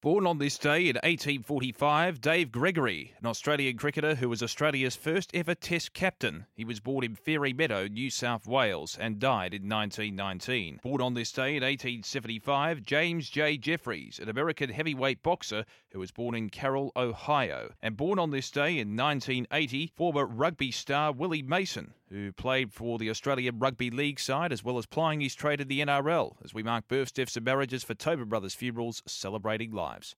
Born on this day in 1845, Dave Gregory, an Australian cricketer who was Australia's first ever Test captain. He was born in Fairy Meadow, New South Wales, and died in 1919. Born on this day in 1875, James J. Jeffries, an American heavyweight boxer who was born in Carroll, Ohio. And born on this day in 1980, former rugby star Willie Mason, who played for the Australian Rugby League side as well as plying his trade in the NRL as we mark births, deaths, and marriages for Tobin Brothers Funerals celebrating lives.